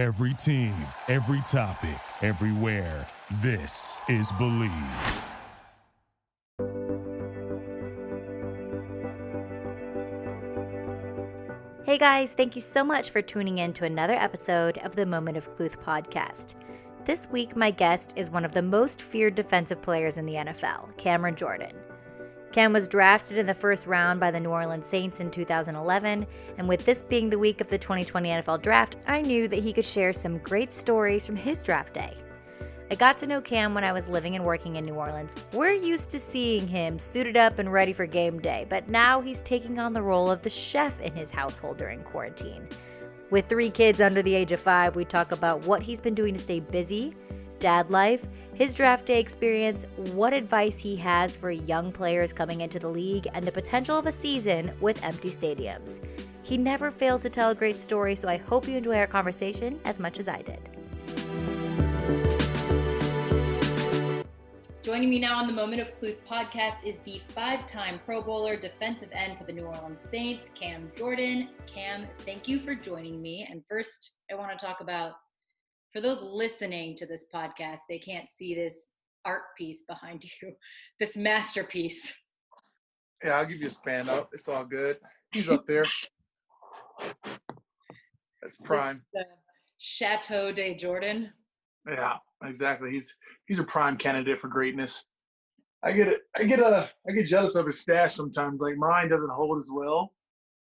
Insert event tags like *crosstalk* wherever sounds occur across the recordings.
Every team, every topic, everywhere. This is Bleav. Hey guys, thank you so much for tuning in to another episode of the Moment of Cluth podcast. This week, my guest is one of the most feared defensive players in the NFL, Cameron Jordan. Cam was drafted in the first round by the New Orleans Saints in 2011, and with this being the week of the 2020 NFL Draft, I knew that he could share some great stories from his draft day. I got to know Cam when I was living and working in New Orleans. We're used to seeing him suited up and ready for game day, but now he's taking on the role of the chef in his household during quarantine. With three kids under the age of five, we talk about what he's been doing to stay busy, dad life, his draft day experience, what advice he has for young players coming into the league, and the potential of a season with empty stadiums. He never fails to tell a great story, so I hope you enjoy our conversation as much as I did. Joining me now on the Moment of Cluth podcast is the five time Pro Bowler defensive end for the New Orleans Saints, Cam Jordan. Cam, thank you for joining me. And first, I want to talk about for those listening to this podcast, they can't see this art piece behind *laughs* you, this masterpiece. Yeah, I'll give you a span up. It's all good. He's up there. That's *laughs* prime. Chateau de Jordan. Yeah, exactly. He's he's a prime candidate for greatness. I get it. I get a. I get jealous of his stash sometimes. Like mine doesn't hold as well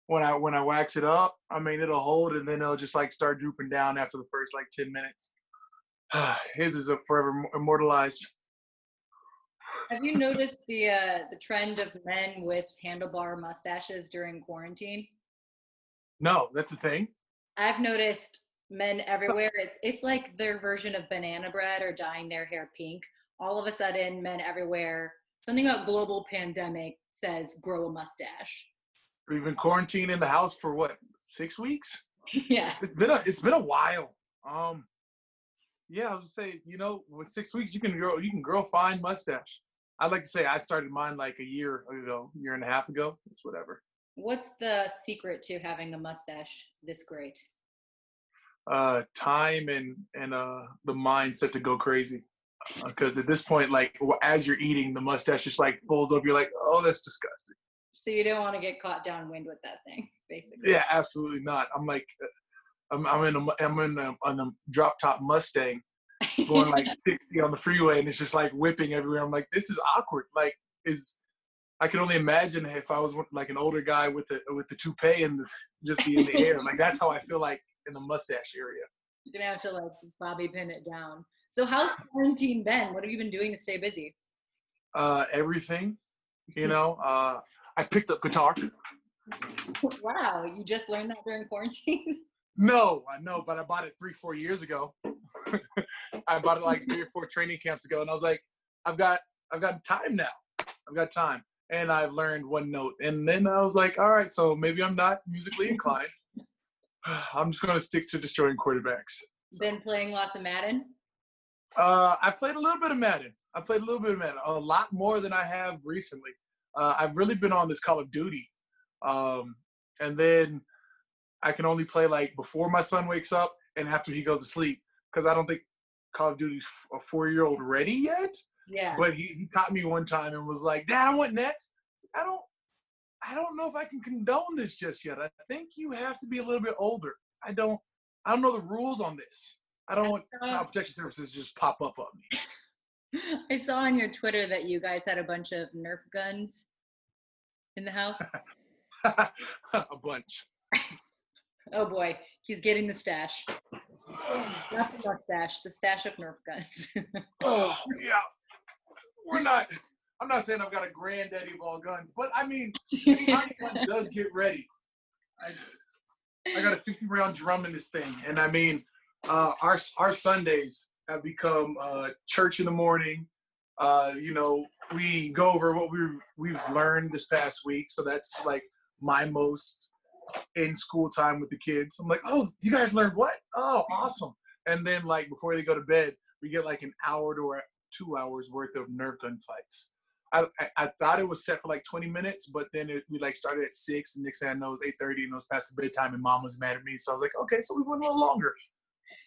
when I when I wax it up. I mean, it'll hold and then it'll just like start drooping down after the first like ten minutes. *sighs* His is a forever immortalized. Have you noticed the uh, the trend of men with handlebar mustaches during quarantine? No, that's a thing. I've noticed men everywhere. It's it's like their version of banana bread or dyeing their hair pink. All of a sudden, men everywhere. Something about global pandemic says grow a mustache. We've been quarantined in the house for what six weeks? *laughs* Yeah, it's been a it's been a while. Um, yeah, I was say you know with six weeks you can grow you can grow fine mustache. I'd like to say I started mine like a year ago, year and a half ago. It's whatever. What's the secret to having a mustache this great? uh, time and and uh, the mindset to go crazy. Because uh, at this point, like as you're eating, the mustache just like folds up. You're like, oh, that's disgusting. So you don't want to get caught downwind with that thing, *laughs* basically. Yeah, absolutely not. I'm like, uh, I'm, I'm in a I'm in a, on a drop top Mustang, going like *laughs* 60 on the freeway, and it's just like whipping everywhere. I'm like, this is awkward. Like, is I can only imagine if I was like an older guy with the with the toupee and the, just be in the air. Like that's how I feel like in the mustache area. You're gonna have to like bobby pin it down. So how's quarantine been? What have you been doing to stay busy? Uh, everything. You know, uh, I picked up guitar. *laughs* Wow, you just learned that during quarantine? *laughs* No, I know, but I bought it three, four years ago. *laughs* I bought it like three or four training camps ago, and I was like, I've got, I've got time now. I've got time, and I've learned one note, and then I was like, all right, so maybe I'm not musically inclined. *sighs* I'm just going to stick to destroying quarterbacks. So. Been playing lots of Madden? Uh, I played a little bit of Madden. I played a little bit of Madden, a lot more than I have recently. Uh, I've really been on this Call of Duty. Um, and then I can only play like before my son wakes up and after he goes to sleep because I don't think Call of Duty's a four year old ready yet. Yeah. But he, he taught me one time and was like, Dad, what next? I don't I don't know if I can condone this just yet. I think you have to be a little bit older. I don't I don't know the rules on this. I don't want child protection services just pop up on me. *laughs* I saw on your Twitter that you guys had a bunch of Nerf guns in the house. *laughs* a bunch. oh boy, he's getting the stash. Not the mustache, the stash of Nerf guns. *laughs* oh yeah, we're not. I'm not saying I've got a granddaddy of all guns, but I mean, anytime one *laughs* does get ready, I, I got a 50 round drum in this thing, and I mean, uh, our our Sundays have become uh, church in the morning. Uh, you know, we go over what we we've learned this past week, so that's like my most in school time with the kids. I'm like, oh, you guys learned what? Oh, awesome! And then like before they go to bed, we get like an hour to two hours worth of Nerf gun fights. I, I, thought it was set for like 20 minutes, but then it, we like started at six, and next thing I know, it was 8:30, and it was past the bedtime, and mom was mad at me. So I was like, okay, so we went a little longer.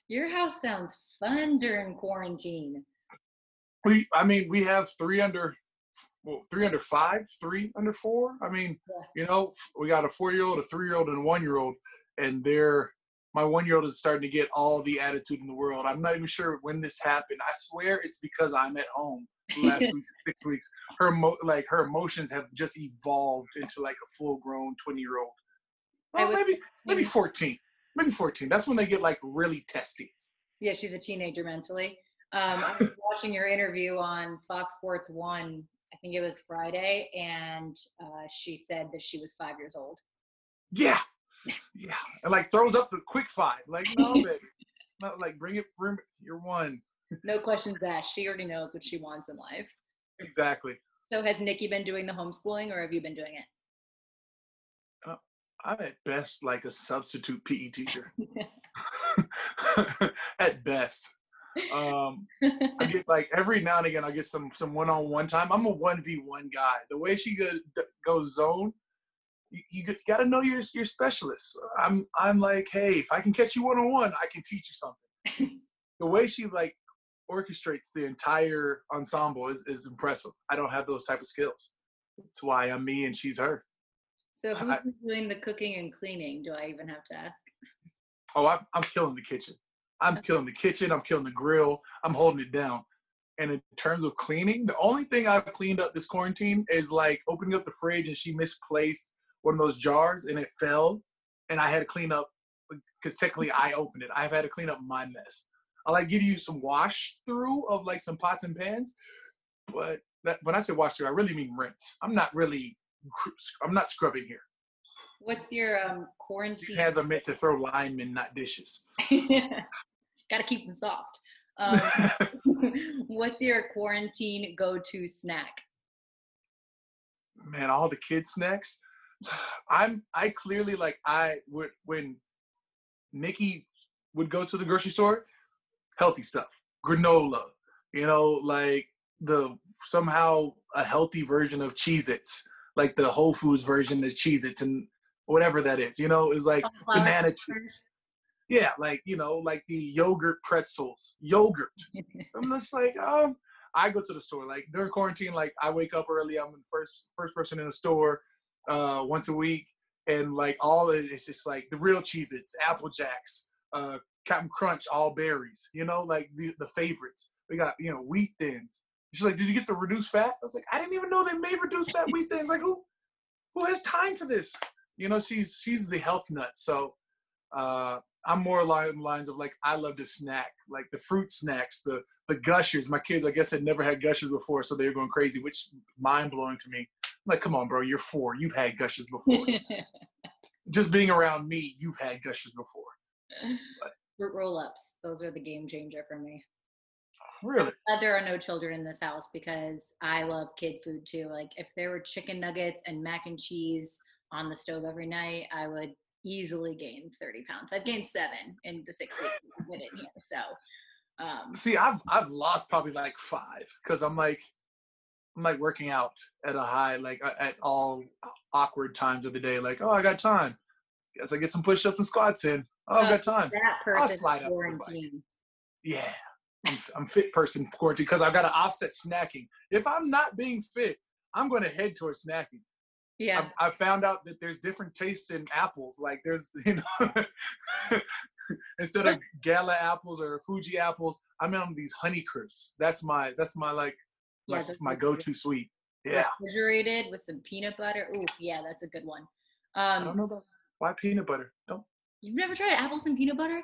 Your house sounds fun during quarantine. We, I mean, we have three under, well, three under five, three under four. I mean, Yeah. you know, we got a four-year-old, a three-year-old, and a one-year-old, and they're my one-year-old is starting to get all the attitude in the world. I'm not even sure when this happened. I swear it's because I'm at home the *laughs* last week, six weeks. Her emo- like her emotions have just evolved into like a full-grown 20-year-old. Well, was maybe maybe 14, maybe 14. That's when they get like really testy. Yeah, she's a teenager mentally. Um, I was watching your interview on Fox Sports One. I think it was Friday, and uh, she said that she was five years old. Yeah. Yeah. And like throws up the quick five. Like, no, *laughs* baby. No, like bring it, bring it. You're one. No questions asked. She already knows what she wants in life. Exactly. So has Nikki been doing the homeschooling, or have you been doing it? Uh, I'm at best like a substitute PE teacher. *laughs* *laughs* at best. Um, I *laughs* get like every now and again I get some some one on one time. I'm a one v one guy. The way she goes goes zone, you, you got to know your your specialist. I'm I'm like, hey, if I can catch you one on one, I can teach you something. *laughs* the way she like orchestrates the entire ensemble is, is impressive. I don't have those type of skills. That's why I'm me and she's her. so who's I- doing the cooking and cleaning? Do I even have to ask? Oh, I'm, I'm killing the kitchen. I'm killing the kitchen. I'm killing the grill. I'm holding it down. And in terms of cleaning, the only thing I've cleaned up this quarantine is like opening up the fridge and she misplaced one of those jars and it fell, and I had to clean up because technically I opened it. I've had to clean up my mess. I like give you some wash through of like some pots and pans, but that, when I say wash through, I really mean rinse. I'm not really, I'm not scrubbing here. What's your um, These quarantine? hands are meant to throw linemen, not dishes. *laughs* Got to keep them soft. Um, *laughs* *laughs* what's your quarantine go-to snack? man, all the kid snacks. *sighs* I'm I clearly like I would when Nikki would go to the grocery store, healthy stuff, granola, you know, like the somehow a healthy version of Cheez-Its, like the Whole Foods version of Cheez-Its and whatever that is, you know, is like banana chips. Yeah, like you know, like the yogurt pretzels, yogurt. *laughs* I'm just like, um, I go to the store like during quarantine. Like I wake up early. I'm the first first person in the store uh, once a week, and like all it is just like the real Cheez-Its, Apple Jacks, uh, Captain Crunch, all berries. You know, like the the favorites. We got you know wheat thins. She's like, did you get the reduced fat? I was like, I didn't even know they made reduced fat wheat thins. Like who who has time for this? You know, she's she's the health nut. So uh, I'm more along the lines of like I love to snack, like the fruit snacks, the the gushers. My kids, I guess, had never had gushers before, so they were going crazy, which mind blowing to me. I'm like, come on, bro, you're four, you've had gushers before. *laughs* Just being around me, you've had gushers before. Fruit roll-ups. Those are the game changer for me. Really? Glad there are no children in this house because I love kid food too. Like if there were chicken nuggets and mac and cheese on the stove every night, I would easily gain 30 pounds. I've gained seven in the six weeks I've been in here. So um, See, I've I've lost probably like five because I'm like I'm like working out at a high, like at all awkward times of the day. Like, oh, I got time. Guess I get some push-ups and squats in. Oh, I got time. that person slide up the bike. quarantine. Yeah, I'm, I'm fit person quarantine because I've got to offset snacking. If I'm not being fit, I'm going to head towards snacking. Yeah. I've found out that there's different tastes in apples. Like there's, *laughs* you know, *laughs* instead of Gala apples or Fuji apples, I'm on these Honey Crisps. That's my, that's my like, my, Yeah, my go-to sweet. Yeah. Refrigerated with some peanut butter. Ooh, yeah, that's a good one. I don't Um, know about why peanut butter. Don't. you've never tried apples and peanut butter?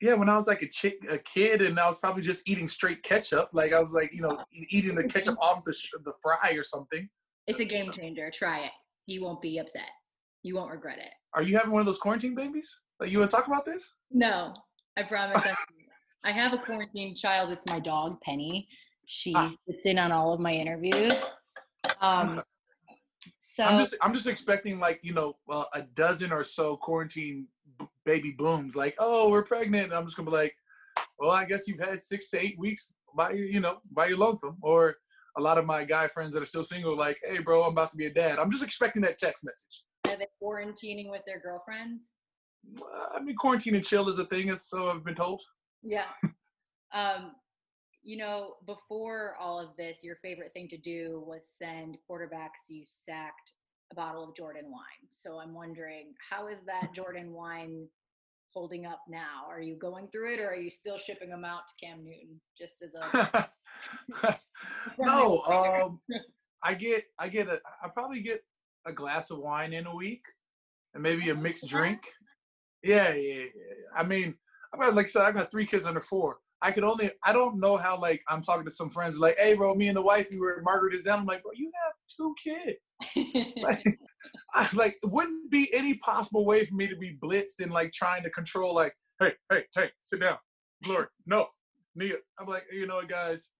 Yeah, when I was like a chick, a kid, and I was probably just eating straight ketchup. Like I was like, you know, e- eating the ketchup *laughs* off the sh- the fry or something. It's a game changer. Try it. You won't be upset. You won't regret it. Are you having one of those quarantine babies? Like you want to talk about this? No, I promise. I'm- *laughs* have a quarantine child. It's my dog, Penny. She Ah. sits in on all of my interviews. Um, so I'm just I'm just expecting like you know a dozen or so quarantine b- baby booms. Like oh we're pregnant, and I'm just gonna be like, well I guess you've had six to eight weeks by your you know by your lonesome. Or a lot of my guy friends that are still single, like hey bro I'm about to be a dad. I'm just expecting that text message. are they quarantining with their girlfriends? I mean, quarantine and chill is a thing, as so I've been told. Yeah. *laughs* um, you know, before all of this, your favorite thing to do was send quarterbacks you sacked a bottle of Jordan wine. So I'm wondering, how is that *laughs* Jordan wine holding up now? Are you going through it, or are you still shipping them out to Cam Newton just as a? *laughs* no, *laughs* um, I get, I get a, I probably get a glass of wine in a week, and maybe a mixed drink. Yeah, yeah, yeah. I mean, I've got like I said, I've got three kids under four. I could only, I don't know how like I'm talking to some friends like, hey, bro, me and the wife, we were Margaret is down. I'm like, bro, you have two kids. *laughs* like, I, like, wouldn't be any possible way for me to be blitzed and like trying to control, like, hey, hey, Tank, sit down. Glory, no, Nia. I'm like, you know what, guys,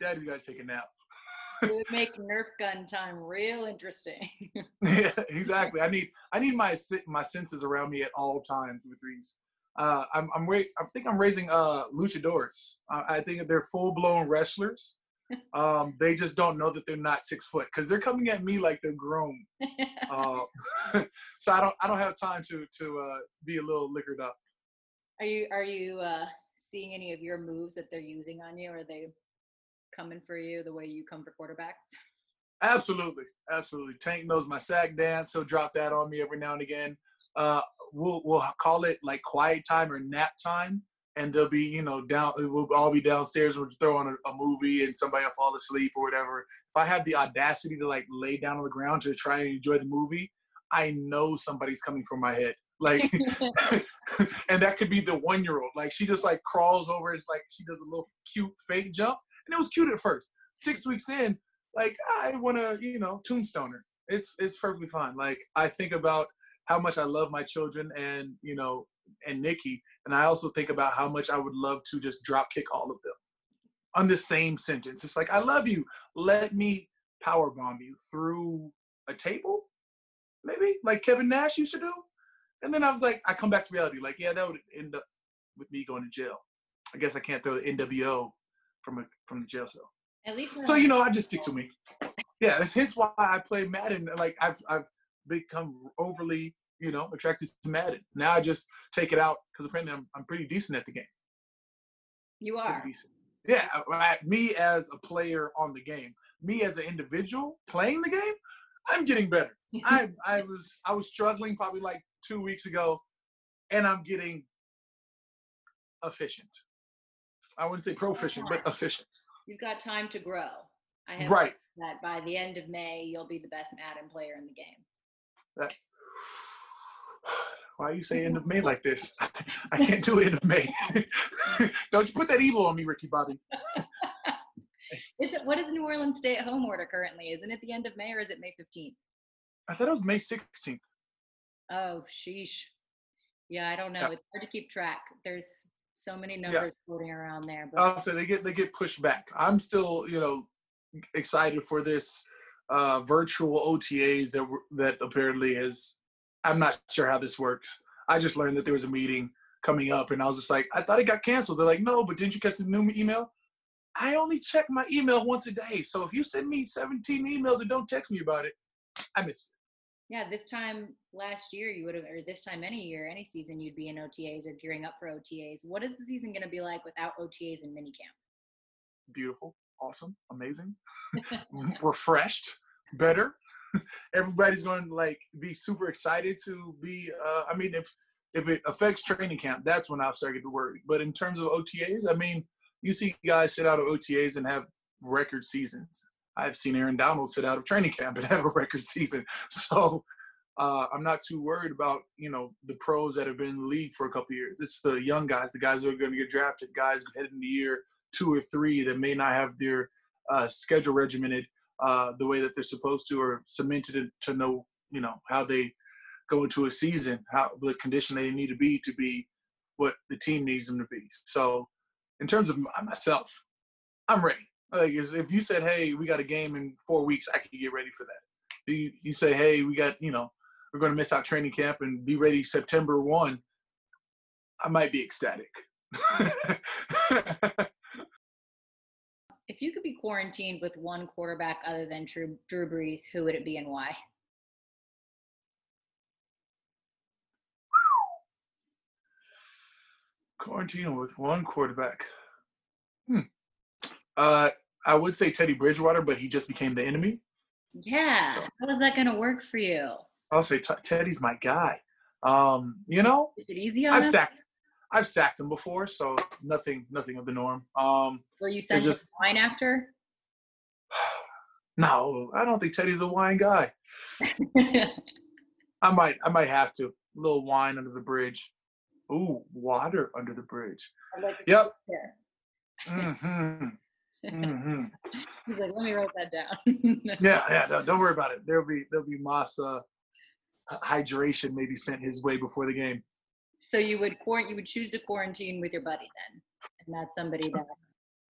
daddy's got to take a nap. *laughs* it would make Nerf gun time real interesting. *laughs* *laughs* yeah, exactly. I need I need my my senses around me at all times with these. Uh, I'm I'm I think I'm raising uh luchadors. Uh, I think they're full blown wrestlers. Um, they just don't know that they're not six foot because they're coming at me like they're grown. Uh, so I don't I don't have time to to uh, be a little liquored up. Are you are you uh, seeing any of your moves that they're using on you? Are they coming for you the way you come for quarterbacks? Absolutely, absolutely. Tank knows my sack dance. He'll drop that on me every now and again. Uh, we'll we'll call it like quiet time or nap time, and they'll be you know down. We'll all be downstairs. We'll throw on a, a movie, and somebody will fall asleep or whatever. If I have the audacity to like lay down on the ground to try and enjoy the movie, I know somebody's coming for my head. Like, *laughs* *laughs* and that could be the one year old. Like she just like crawls over. It's like she does a little cute fake jump, and it was cute at first. Six weeks in, like I want to, you know, tombstone her. It's it's perfectly fine. Like I think about how much I love my children and you know and Nikki, and I also think about how much I would love to just drop kick all of them on the same sentence. It's like I love you. Let me power bomb you through a table, maybe like Kevin Nash used to do. And then I was like, I come back to reality. Like, yeah, that would end up with me going to jail. I guess I can't throw the NWO from a from the jail cell. At least. So you know, I just stick to me. Yeah, that's hence why I play Madden. Like I've I've become overly you know attracted to Madden. Now I just take it out because apparently I'm I'm pretty decent at the game. You are. Yeah, me as a player on the game, me as an individual playing the game, I'm getting better. *laughs* I I was I was struggling probably like two weeks ago, and I'm getting efficient. I wouldn't say proficient, but efficient. You've got time to grow. I have right. that by the end of May, you'll be the best Madden player in the game. That's why are you say end of May like this? *laughs* I can't do end of May. *laughs* Don't you put that evil on me, Ricky Bobby. *laughs* is it what is New Orleans stay-at-home order currently? Isn't it the end of May or is it May 15th? I thought it was May 16th. Oh, sheesh. Yeah, I don't know. Yeah. It's hard to keep track. There's so many numbers yeah. floating around there. But I'll say they get they get pushed back. I'm still, you know, excited for this uh, virtual OTAs that that apparently is. I'm not sure how this works. I just learned that there was a meeting coming up, and I was just like, I thought it got canceled. They're like, no, but didn't you catch the new email? I only check my email once a day. So if you send me 17 emails and don't text me about it, I miss it yeah, this time last year you would have, or this time any year, any season, you'd be in OTAs or gearing up for OTAs. What is the season going to be like without OTAs and minicamp? Beautiful, awesome, amazing, *laughs* refreshed, better. *laughs* Everybody's going to like be super excited to be. Uh, I mean, if if it affects training camp, that's when I'll start getting worried. But in terms of OTAs, I mean, you see guys sit out of OTAs and have record seasons. I've seen Aaron Donald sit out of training camp and *laughs* have a record season. So uh, I'm not too worried about you know the pros that have been in the league for a couple years. It's the young guys, the guys that are going to get drafted, guys heading in the year two or three that may not have their uh, schedule regimented uh, the way that they're supposed to, or cemented to know you know how they go into a season, how the condition they need to be to be what the team needs them to be. So in terms of myself, I'm ready. Like if you said, "Hey, we got a game in four weeks," I could get ready for that. You, you say, "Hey, we got you know we're going to miss out training camp and be ready September one," I might be ecstatic. *laughs* if you could be quarantined with one quarterback other than Drew, Drew Brees, who would it be and why? Quarantine with one quarterback. Hmm. Uh, I would say Teddy Bridgewater, but he just became the enemy. Yeah. So, How is that going to work for you? I'll say t- Teddy's my guy. Um, you know, is it easy on I've sacked. I've sacked him before, so nothing, nothing of the norm. Um, Will you send just wine after? *sighs* No, I don't think Teddy's a wine guy. *laughs* I might, I might have to. A little wine under the bridge. Ooh, water under the bridge. Like yep. Mm-hmm. Mm-hmm. *laughs* He's like, let me write that down. *laughs* yeah, yeah. No, don't worry about it. There'll be there'll be Masa hydration maybe sent his way before the game. So you would quarant you would choose to quarantine with your buddy then, and not somebody that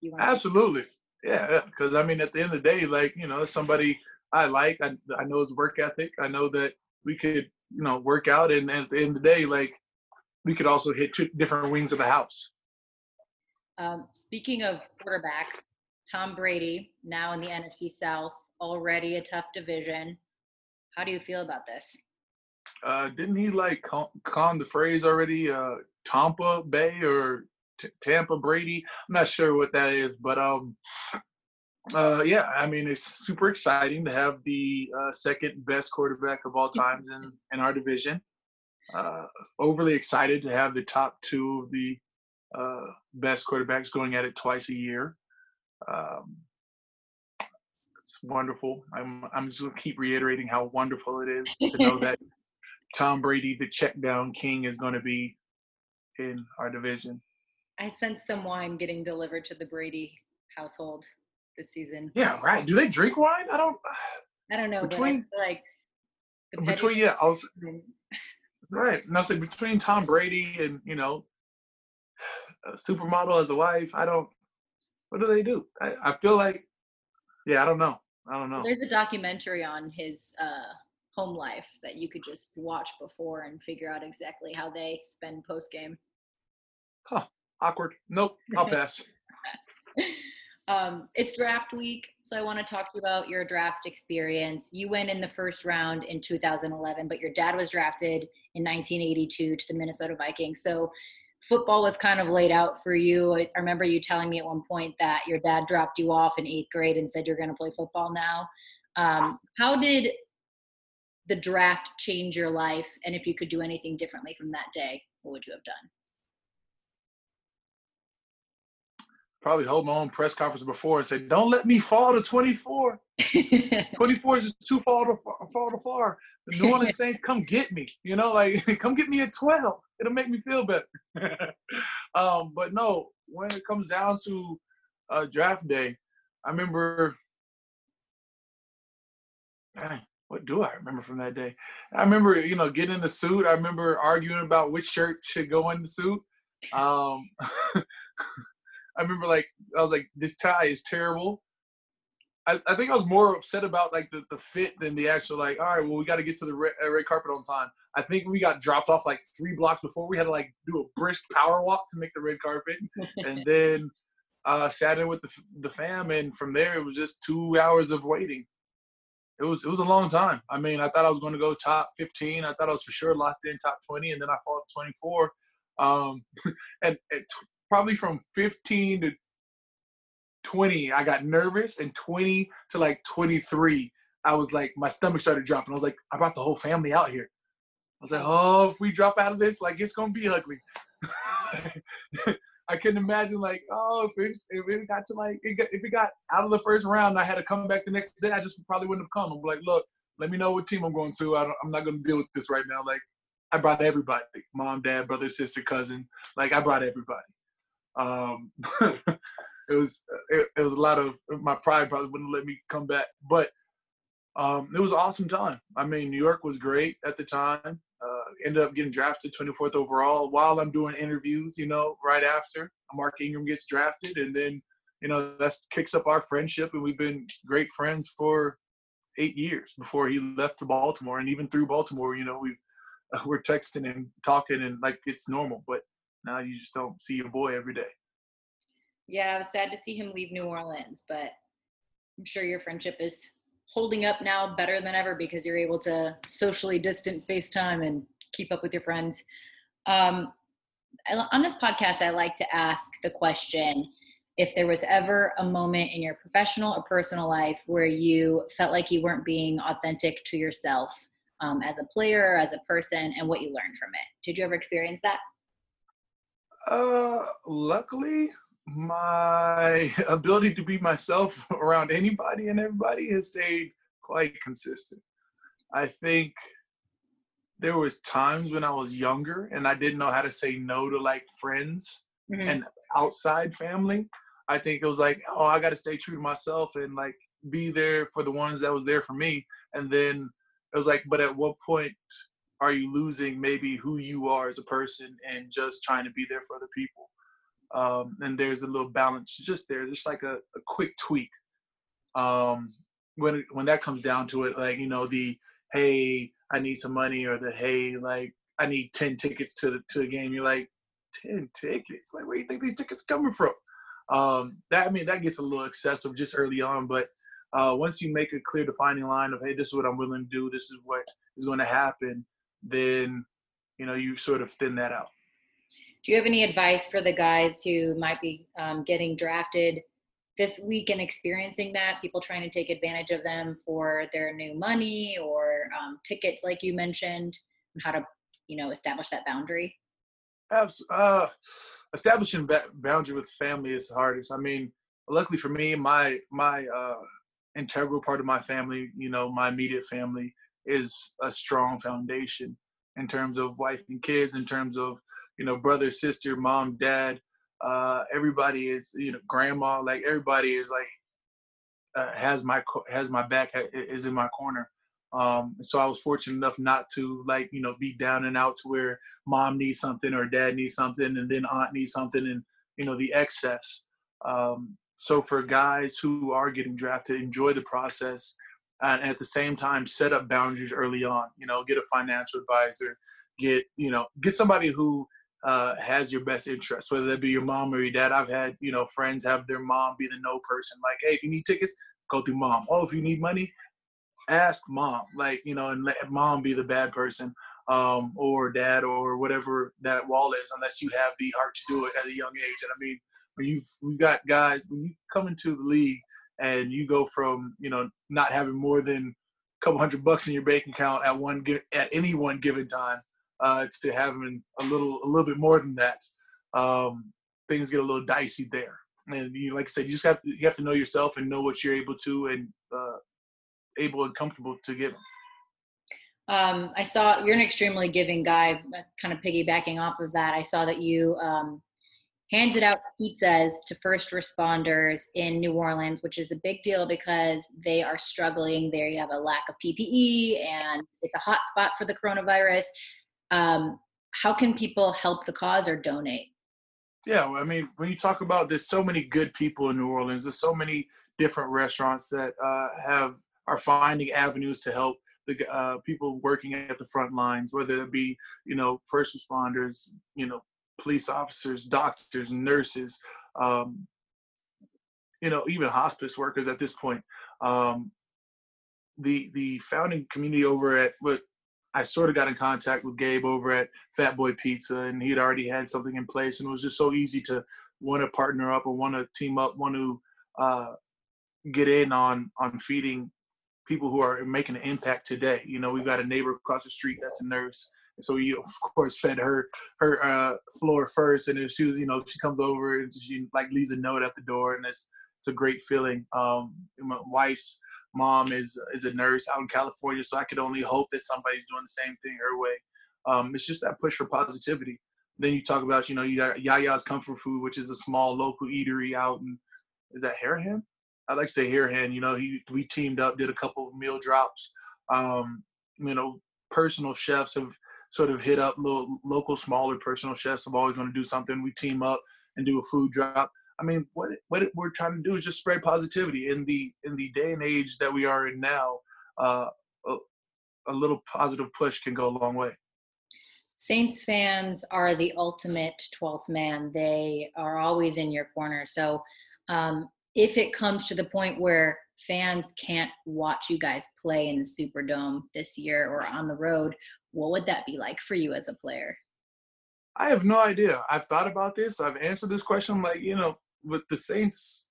you want. Absolutely, yeah. Because I mean, at the end of the day, like you know, somebody I like, I I know his work ethic. I know that we could you know work out, and, and at the end of the day, like we could also hit two different wings of the house. Um, speaking of quarterbacks, Tom Brady now in the NFC South, already a tough division. How do you feel about this? Uh, didn't he like con, the phrase already? Uh, Tampa Bay or T- Tampa Brady? I'm not sure what that is, but um, uh, yeah, I mean it's super exciting to have the uh, second best quarterback of all times in in our division. Uh, overly excited to have the top two of the uh, best quarterbacks going at it twice a year. Um, it's wonderful. I'm I'm just gonna keep reiterating how wonderful it is to know *laughs* that Tom Brady, the check down king, is going to be in our division. I sense some wine getting delivered to the Brady household this season. Yeah, right. Do they drink wine? I don't. I don't know. Between like between yeah, I was *laughs* right. And I was like between Tom Brady and you know, a supermodel as a wife. I don't. What do they do? I, I feel like, yeah, I don't know. I don't know. There's a documentary on his uh, home life that you could just watch before and figure out exactly how they spend post game. Huh. Awkward. Nope. I'll *laughs* pass. um, it's draft week, so I want to talk to you about your draft experience. You went in the first round in 2011, but your dad was drafted in 1982 to the Minnesota Vikings. So football was kind of laid out for you. I remember you telling me at one point that your dad dropped you off in eighth grade and said you're going to play football now. Um, how did the draft change your life? And if you could do anything differently from that day, what would you have done? Probably hold my own press conference before and say, "Don't let me fall to 24. *laughs* 24 is just too far to fall to far. The New Orleans *laughs* Saints, come get me. You know, like *laughs* come get me at 12. It'll make me feel better." *laughs* um, but no, when it comes down to uh, draft day, I remember. What do I remember from that day? I remember, you know, getting in the suit. I remember arguing about which shirt should go in the suit. Um, I remember, like, I was like, this tie is terrible. I, I think I was more upset about like the, the fit than the actual like. All right, well, we got to get to the red, uh, red carpet on time. I think we got dropped off like three blocks before. We had to like do a brisk power walk to make the red carpet, *laughs* and then uh, sat in with the the fam, and from there it was just two hours of waiting it was it was a long time. I mean, I thought I was going to go top 15. I thought I was for sure locked in top 20, and then I fall to 24. Um, *laughs* and, and t- probably from 15 to 20, I got nervous, and 20 to like 23, I was like, my stomach started dropping. I was like, I brought the whole family out here. I was like, oh, if we drop out of this, like it's gonna be ugly. *laughs* I couldn't imagine like, oh, if it, if it got to like, it got, if it got out of the first round, I had to come back the next day. I just probably wouldn't have come. I'm like, look, let me know what team I'm going to. I am not to deal with this right now. Like, I brought everybody, mom, dad, brother, sister, cousin. Like, I brought everybody. Um, *laughs* it was it, it, was a lot of my pride probably wouldn't let me come back, but um, it was an awesome time. I mean, New York was great at the time uh, ended up getting drafted 24th overall while I'm doing interviews, you know, right after Mark Ingram gets drafted. And then, you know, that kicks up our friendship. And we've been great friends for eight years before he left to Baltimore. And even through Baltimore, you know, we we're texting and talking and like it's normal. But now you just don't see your boy every day. Yeah, I was sad to see him leave New Orleans, but I'm sure your friendship is holding up now better than ever because you're able to socially distant FaceTime and keep up with your friends. Um, on this podcast, I like to ask the question if there was ever a moment in your professional or personal life where you felt like you weren't being authentic to yourself um, as a player as a person and what you learned from it. Did you ever experience that? Uh, luckily, my *laughs* ability to be myself *laughs* around anybody and everybody has stayed quite consistent. I think there was times when I was younger and I didn't know how to say no to like friends mm-hmm. and outside family. I think it was like, oh, I got to stay true to myself and like be there for the ones that was there for me. And then it was like, but at what point are you losing maybe who you are as a person and just trying to be there for other people? Um, and there's a little balance just there, just like a, a quick tweak. Um, when when that comes down to it, like you know the hey, I need some money, or the hey, like I need ten tickets to to a game. You're like ten tickets, like where do you think these tickets coming from? Um, that I mean that gets a little excessive just early on, but uh, once you make a clear defining line of hey, this is what I'm willing to do, this is what is going to happen, then you know you sort of thin that out. Do you have any advice for the guys who might be um, getting drafted this week and experiencing that? People trying to take advantage of them for their new money or um, tickets, like you mentioned, and how to you know establish that boundary. Uh, establishing ba- boundary with family is hardest. I mean, luckily for me, my my uh, integral part of my family, you know, my immediate family is a strong foundation in terms of wife and kids, in terms of, you know, brother, sister, mom, dad. Uh, everybody is, you know, grandma, like everybody is like, uh, has my, has my back, is in my corner. Um, so I was fortunate enough not to like, you know, be down and out to where mom needs something or dad needs something and then aunt needs something and, you know, the excess. Um, so for guys who are getting drafted, enjoy the process and at the same time set up boundaries early on. You know, get a financial advisor, get you know, get somebody who uh, has your best interest, whether that be your mom or your dad. I've had you know friends have their mom be the no person, like, hey, if you need tickets, go through mom. Oh, if you need money, ask mom. Like you know, and let mom be the bad person. Um, or dad or whatever that wall is, unless you have the heart to do it at a young age. And I mean, when you've we've got guys when you come into the league and you go from you know not having more than a couple hundred bucks in your bank account at one at any one given time uh, to having a little a little bit more than that. Um, things get a little dicey there, and you like I said, you just have to you have to know yourself and know what you're able to and uh, able and comfortable to give. Um, I saw you're an extremely giving guy. Kind of piggybacking off of that, I saw that you um, handed out pizzas to first responders in New Orleans, which is a big deal because they are struggling. They have a lack of PPE and it's a hot spot for the coronavirus. Um, how can people help the cause or donate? Yeah, I mean, when you talk about there's so many good people in New Orleans, there's so many different restaurants that uh, have are finding avenues to help the uh, people working at the front lines, whether it be you know first responders, you know police officers, doctors, nurses, um, you know, even hospice workers at this point. Um, the the founding community over at what I sort of got in contact with Gabe over at Fat Boy Pizza, and he had already had something in place, and it was just so easy to want to partner up or want to team up, want to uh, get in on on feeding people who are making an impact today. You know, we've got a neighbor across the street that's a nurse and so we of course fed her her uh, floor first, and if she was, you know, she comes over and she like leaves a note at the door, and it's it's a great feeling. Um, my wife's mom is is a nurse out in California, so I could only hope that somebody's doing the same thing her way. Um, it's just that push for positivity. Then you talk about, you know, you got Yaya's Comfort Food, which is a small local eatery out in is that Harahan? I like to say Harahan. You know, he we teamed up, did a couple of meal drops. Um, you know, personal chefs have sort of hit up little local smaller personal chefs have always want to do something. We team up and do a food drop. I mean, what what we're trying to do is just spread positivity in the in the day and age that we are in now. Uh, a, a little positive push can go a long way. Saints fans are the ultimate 12th man. They are always in your corner. So um, if it comes to the point where fans can't watch you guys play in the Superdome this year or on the road, what would that be like for you as a player? I have no idea. I've thought about this. I've answered this question. I'm like, you know, with the Saints,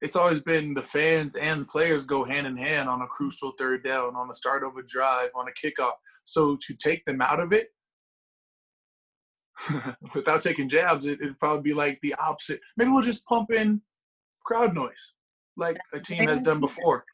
it's always been the fans and the players go hand in hand on a crucial third down, on the start of a drive, on a kickoff. So to take them out of it, *laughs* without taking jabs, it, would probably be like the opposite. Maybe we'll just pump in crowd noise, like a team has done before.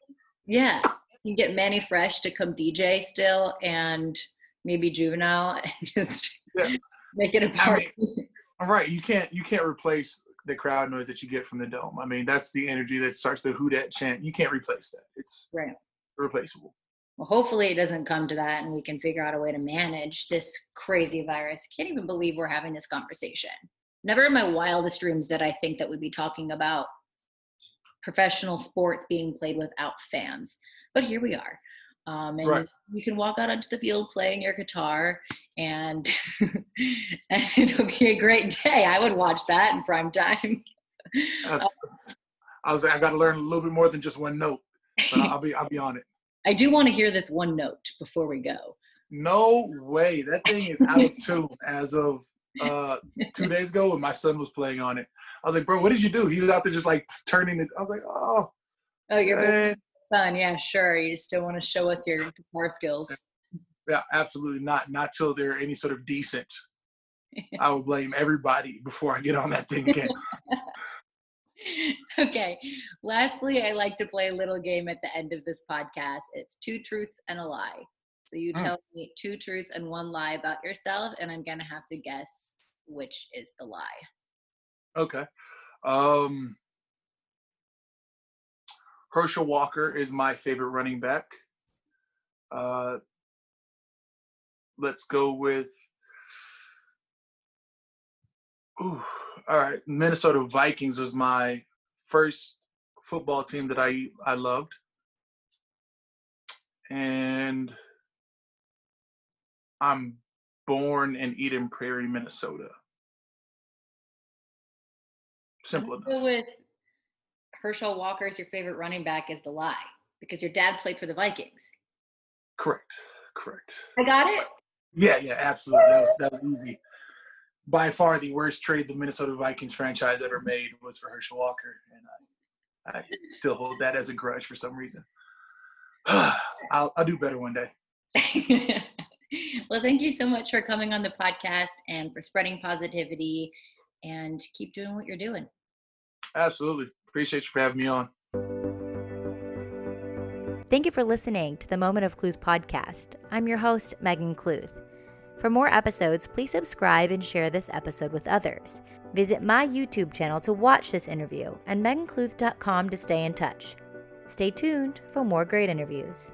Yeah, you can get Mannie Fresh to come DJ still, and maybe Juvenile, *laughs* and just yeah. make it a party. I mean, all right, you can't you can't replace the crowd noise that you get from the dome. I mean, that's the energy that starts the who dat chant. You can't replace that. It's right. irreplaceable. Well, hopefully it doesn't come to that and we can figure out a way to manage this crazy virus. I can't even believe we're having this conversation. Never in my wildest dreams did I think that we'd be talking about professional sports being played without fans. But here we are. Um, and right. you can walk out onto the field playing your guitar and, *laughs* and it'll be a great day. I would watch that in prime time. I was like, I got to learn a little bit more than just one note, but I'll be I'll be on it. I do want to hear this one note before we go. No way, that thing is out of tune as of uh, two days ago when my son was playing on it. I was like, bro, what did you do? He was out there just like turning it. I was like, oh. Oh, your son. Yeah, sure. You still want to show us your guitar skills. Yeah, absolutely not. Not till they're any sort of decent. *laughs* I will blame everybody before I get on that thing again. *laughs* okay. Lastly, I like to play a little game at the end of this podcast. It's two truths and a lie. So you mm. tell me two truths and one lie about yourself, and I'm gonna have to guess which is the lie. Okay. Um, Herschel Walker is my favorite running back. Uh, let's go with. Ooh, all right. Minnesota Vikings was my first football team that I I loved, and I'm born in Eden Prairie, Minnesota. Simple enough. Go with Herschel Walker is your favorite running back is the lie because your dad played for the Vikings. Correct. Correct. I got it. Yeah, yeah, absolutely. That was, that was easy. By far, the worst trade the Minnesota Vikings franchise ever made was for Herschel Walker, and I, I still hold that as a grudge for some reason. *sighs* I'll, I'll do better one day. *laughs* well, thank you so much for coming on the podcast and for spreading positivity, and keep doing what you're doing. Absolutely. Appreciate you for having me on. Thank you for listening to the Moment of Cluth podcast. I'm your host, Megan Cluth. For more episodes, please subscribe and share this episode with others. Visit my YouTube channel to watch this interview and megancluth.com to stay in touch. Stay tuned for more great interviews.